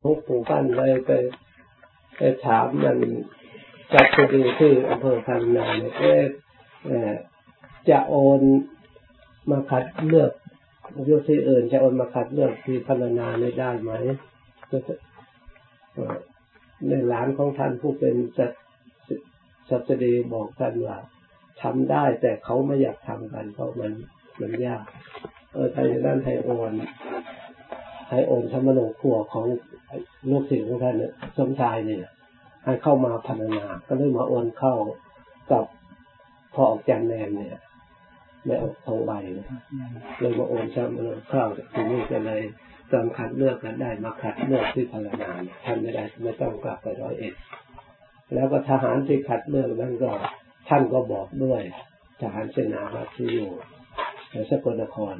หลวงปู่ฟันเลยไปไปถามมันจัดคดีที่อำเภอพันนาเนี่ยเอ๊จะโอนมาคัดเลือกยุที่อื่นจะโอนมาคัดเลือกที่พันนาไม่ได้ไหมในหลานของท่านผู้เป็นจัดสัตดีบอกท่านว่าทำได้แต่เขาไม่อยากทำกันเพราะมันมันยาก เออถ้าอย่างนั้นให้โอน ให้โอนธรรมโนครัวของลูกศิษย์ของท่านเนี่ยสมชายเนี่ยให้เข้ามาพัฒนา ก็เลยมาโอนเข้ากับพ่อออกจันแนนเนี่ยในออกทองใบเลยมาโอนซ้ำเลยเข้าทีนี้ก็เลยตอนคัดเลือกกันได้มาคัดเลือกที่พารนาท่านไม่ได้ไม่ต้องกลับไปร้อยเอ็ดแล้วก็ทหารที่คัดเลือกนั้นก็ท่านก็บอกด้วยทหารเสนาที่อยู่ในสกลนคร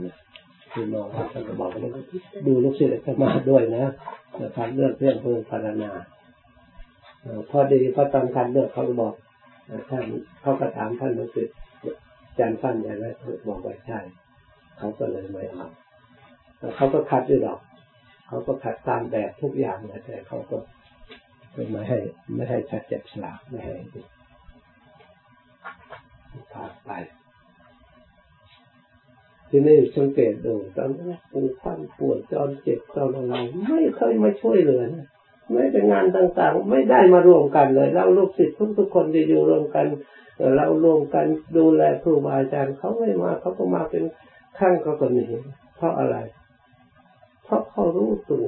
เนี่ยคือน้องท่านก็บอกว่าดูลูกศิษย์จะมาด้วยนะนะครับเลือกเรื่องเพื่อพารณาพอดีพอตอนคัดเลือกเขาบอกท่านเขาก็ถามท่านลูกศิษย์จันฟันอย่างนั้นบอกว่าใช่เขาก็เลยไม่เอาเขาก็คัดด้วยดอกเขาก็คัดตามแบบทุกอย่างนะแต่เขาก็ไม่ให้ไม่ให้ชัดเจ็บสลากไม่ให้ผ่านไป ที่นี่สังเกตดูตอนปูขั้นปวดจอนเจ็บตอนอะไรไม่เคยมาช่วยเหลือนะไม่เป็นงานต่างๆ ไม่ได้มารวมกันเลยเราลูกศิษย์ทุกๆคนที่อยู่รวมกันเรารวมกันดูแลครูบาอาจารย์เขาไม่มาเขาก็มาเป็นข้างก็คนนี้เพราะอะไร เพราะเขารู้ตัว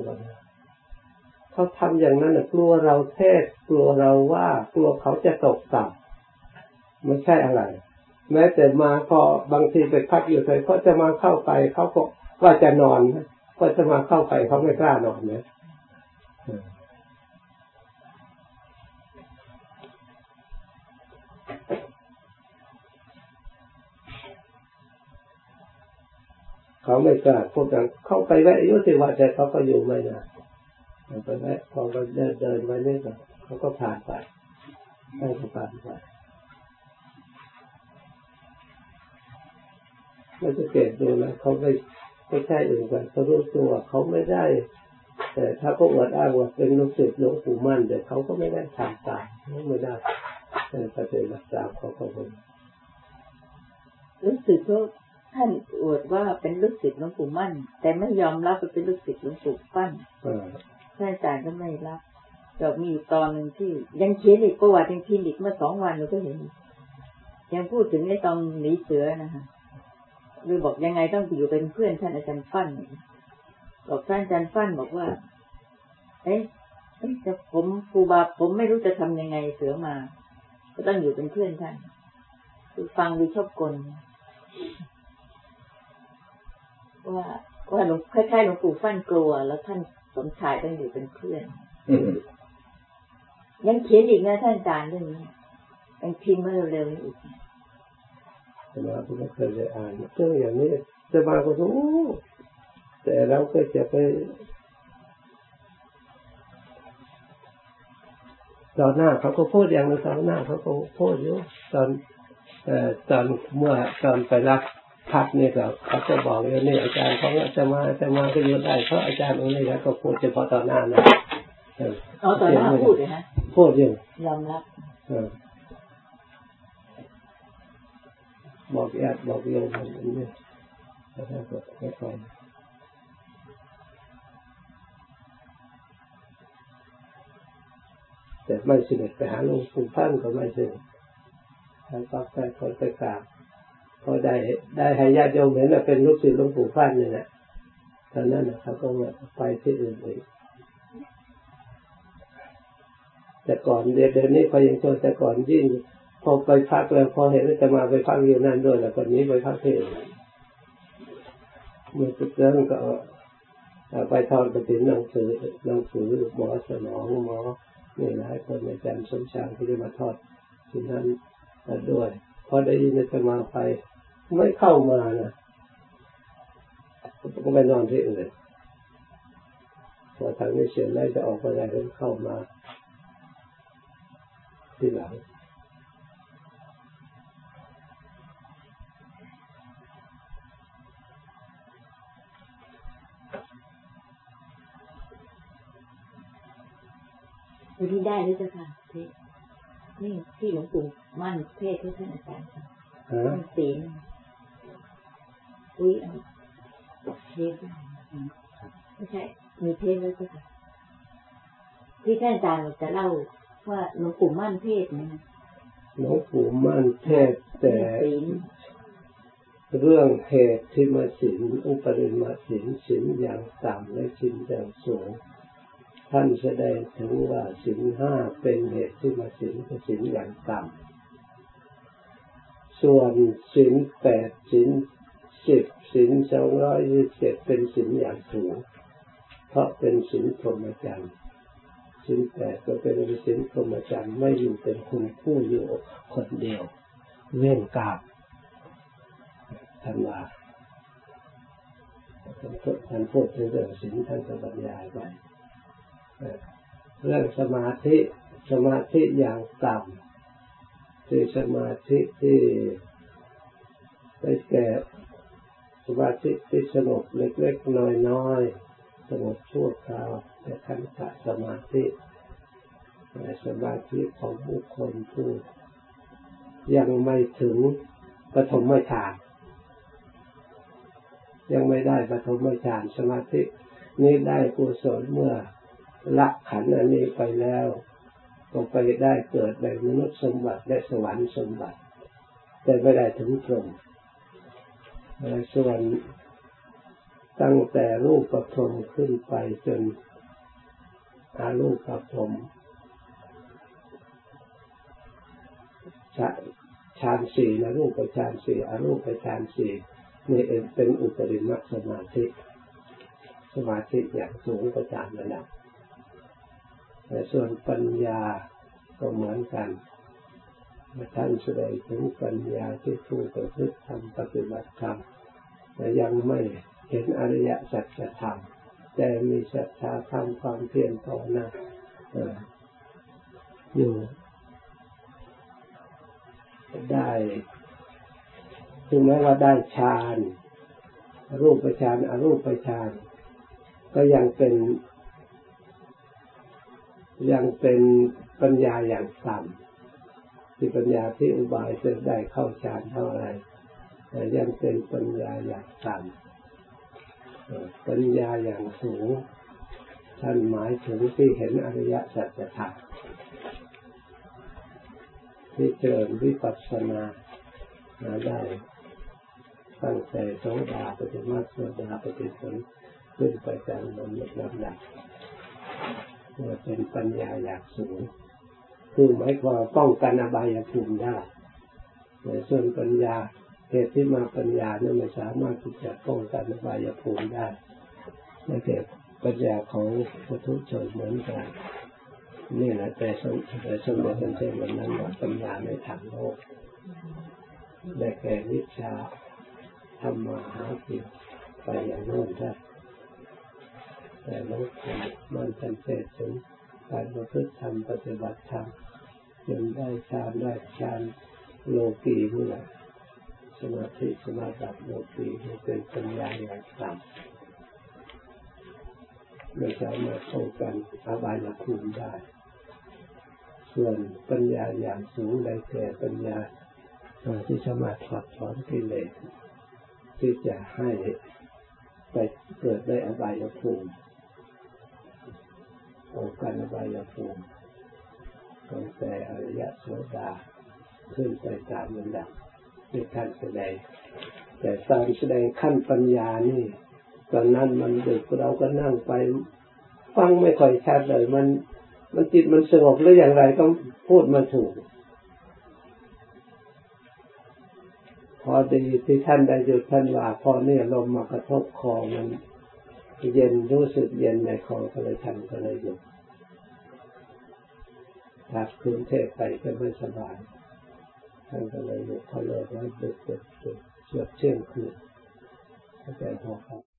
เขาทำอย่างนั้นกลัวเราเทศกลัวเราว่ากลัวเขาจะตกต่ำไม่ใช่อะไร แม้แต่มาพอบางทีไปพักอยู่เลยเขาจะมาเข้าไปเขาก็ว่าจะนอนก็จะมาเข้าไปเขาไม่กล้านอนนี่ยเขาไม่กล้าพวกนั้นเข้าไปแวะยุติวัแต่เขาก็อยู่ไม่นานไปแวะพอเราเดินเดินไปนี่ก็เขาก็ผ่านไปให้เขาผ่านไป เราจะเกิดดูแล้วเขาไม่ไม่ใช่อื่นกันเขารู้ตัวเขาไม่ได้ แต่ถ้าเขาอวดอ้างว่าเป็นลูกศิษย์หลวงปู่มั่นแต่เขาก็ไม่ได้ทำตามไม่ได้แต่ปฏิบัติตามเขาก็ไม่รู้สึกว่าท่านอวดว่าเป็นลูกศิษย์หลวงปู่มั่น แต่ไม่ยอมรับว่าเป็นลูกศิษย์หลวงปู่ปั้นท่านอาจารย์ก็ไม่รับแต่มีตอนหนึ่งที่ ยังเขียนอีกประวัติยังพิมพ์อีกเมื่อสองวันเราก็เห็น ยังพูดถึงในตอนหนีเสือนะคะ หรือบอกยังไงต้องอยู่เป็นเพื่อนท่านอาจารย์ฟั่นบอกท่านอาจารย์ฟั่นบอกว่า เอ๊ะจะผมครูบาผมไม่รู้จะทำยังไงเสือมา ก็ต้องอยู่เป็นเพื่อนท่านคือฟังดูชอบกลว่าว่าหลวงคล้ายๆหลวงปู่ฟั่นกลัว แล้วท่านสมชายต้องอยู่เป็นเพื่อนยังเขียนอีกนะท่านอาจารย์เรื่องนี้ยังพิมพ์มาเร็วๆนี้อีก สมาก็ไม่เคยได้อ่านเรื่องอย่างนี้สมาก็รู้แต่เราก็จะไปตอนหน้าเขาก็พูดอย่างนึงตอนหน้าเขาก็พูดอยู่ตอนตอนเมื่อตอนไปรับพักเนี่ยก็เขาจะบอกว่านี่อาจารย์เขาจะมาจะมาก็อยู่ได้เพราะอาจารย์องค์นี้แล้วก็พูดเฉพาะตอนหน้านะอ๋อตอนหน้าพูดเลยฮะพูดอยู่ยอมรับ บอกญาติบอกโยมอะไรนี้แล้วก็ไม่ค่อยแต่ไม่สนิทไปหาหลวงปู่ท่านก็ไม่สนิทท่านก็ไปคนไปกราบพอได้ได้ให้ญาติโยมเห็นว่าเป็นลูกศิษย์หลวงปู่ท่านเนี่ยนะตอนนั้นเขาก็ไปที่อื่นอีกแต่ก่อนเดือนนี้พอยังโจแต่ก่อนยิ่ง พอไปพักแล้วพอเห็นว่าจะมาไปพักอยู่นั่นด้วยแล้วคนนี้ไปพักที่อื่นเมื่อสุดเรื่องก็ไปทอดกระถินหนังสือหนังสือหมอสนองหมอนี่หลายคนอาจารย์สมชายที่ได้มาทอดที่นั้นด้วย พอได้ยินจะมาไป ไม่เข้ามานะก็ไปนอนที่อื่นพอทางนี้เสียแล้วจะออกไปได้ก็เข้ามาที่หลัง วันนี้ได้หรือเปล่าเทศนี่ที่หลวงปู่มั่นเทศที่ท่านอาจารย์ค่ะศีลอุ้ยเทศไม่ใช่มีเทศแล้วจ้ะที่ท่านอาจารย์จะเล่าว่าหลวงปู่มั่นเทศนะหลวงปู่มั่นเทศแต่เรื่องเหตุที่มาสินอุปริมาสินสินอย่างต่ำและสินอย่างสูง ท่านแสดงถึงว่าสินห้าเป็นเหตุที่มาสินคือสินอย่างต่ำส่วนสินแปดสินสิบสินสองร้อยยี่สิบเป็นสินอย่างสูงเพราะเป็นสินพรหมจรรย์สินแปดก็เป็นสินพรหมจรรย์ไม่อยู่เป็นคุณผู้อยู่คนเดียวเว้นกาบท่านว่าท่านพูดถึงเรื่องสินท่านก็บรรยายไป เรื่องสมาธิสมาธิอย่างต่ำคือสมาธิที่ได้แก่สมาธิที่สงบเล็กๆน้อยๆสงบชั่วคราวแต่ขันธสมาธิสมาธิของบุคคลผู้ยังไม่ถึงปฐมฌานยังไม่ได้ปฐมฌานสมาธินี้ได้กุศลเมื่อ ละขันอันนี้ไปแล้วก็ไปได้เกิดในมนุษย์สมบัติและสวรรค์สมบัติ แต่ไม่ได้ถึงพรหมส่วนตั้งแต่รูปประพรมขึ้นไปจนอารูปประพรมฌานสี่นะรูปฌานสี่อารูปฌานสี่นี่เองเป็นอุปริมัสมาธิ สมาธิอย่างสูงประจานระดับ แต่ส่วนปัญญาก็เหมือนกันท่านแสดงถึงปัญญาที่ผู้ประพฤติทำปฏิบัติธรรมแต่ยังไม่เห็นอริยสัจธรรมแต่มีศรัทธาทำความเพียรต่อหน้าอยู่ได้ถึงแม้ว่าได้ฌานรูปฌานอรูปฌานก็ยังเป็น ยังเป็นปัญญาอย่างต่ำที่ปัญญาที่อุบายจะได้เข้าฌานเท่าไรแต่ยังเป็นปัญญาอย่างต่ำปัญญาอย่างสูง ท่านหมายถึงที่เห็นอริยสัจธรรมที่เจริญวิปัสสนาาได้ตั้งแต่โสดาปฏิมาโสดาปฏิผลขึ้นไปตามลำดับลำดับ ว่าเป็นปัญญาอยางสูง คือหมายความป้องกันอบายภูมิได้แต่ส่วนปัญญาเหตุที่มาปัญญาเนี่ยไม่สามารถที่จะป้องกันอบายภูมิได้ไม่เกิดปัญญาของพุทุชนเหมือนกันนี่แหละแต่สมแต่สมเด็จพระเจ้าวันนั้นว่าปัญญาในทางโลกได้แก่วิชาทำมาหากินไปอย่างโน้นได้ แต่ลดมันจำเป็นถึงการประพฤติธรรมปฏิบัติธรรมจนได้ฌานได้ฌานโลกีนี่แหละสมาธิสมาธิโลกีเป็นปัญญาอย่างต่ำไม่สามารถป้องกันอบายภูมิได้ ส่วนปัญญาอย่างสูงได้แก่ปัญญาที่สามารถถอดถอนกิเลสที่จะให้ไปเกิดได้อบายภูมิ องการอบายภูมิตั้งแต่อริยโสดาขึ้นไปตามลำดับที่ท่านแสดง แต่ตอนแสดงขั้นปัญญานี่ตอนนั้นมันดึกเราก็นั่งไป ฟังไม่ค่อยชัดเลย มัน มันจิตมันสงบหรืออย่างไรต้องพูดมาถูก พอดีที่ท่านได้หยุดท่านว่าพอเนี่ยลมมากระทบคอมัน เย็นรู้สึกเย็นในคอก็เลยทำก็เลยหยุดถ้าคืนเทศไปก็ไม่สบายท่านก็เลยหยุดเขาเลยว่าหยุดหยุดึกเชื่อเชื่องคืนเข้าใจพอครับ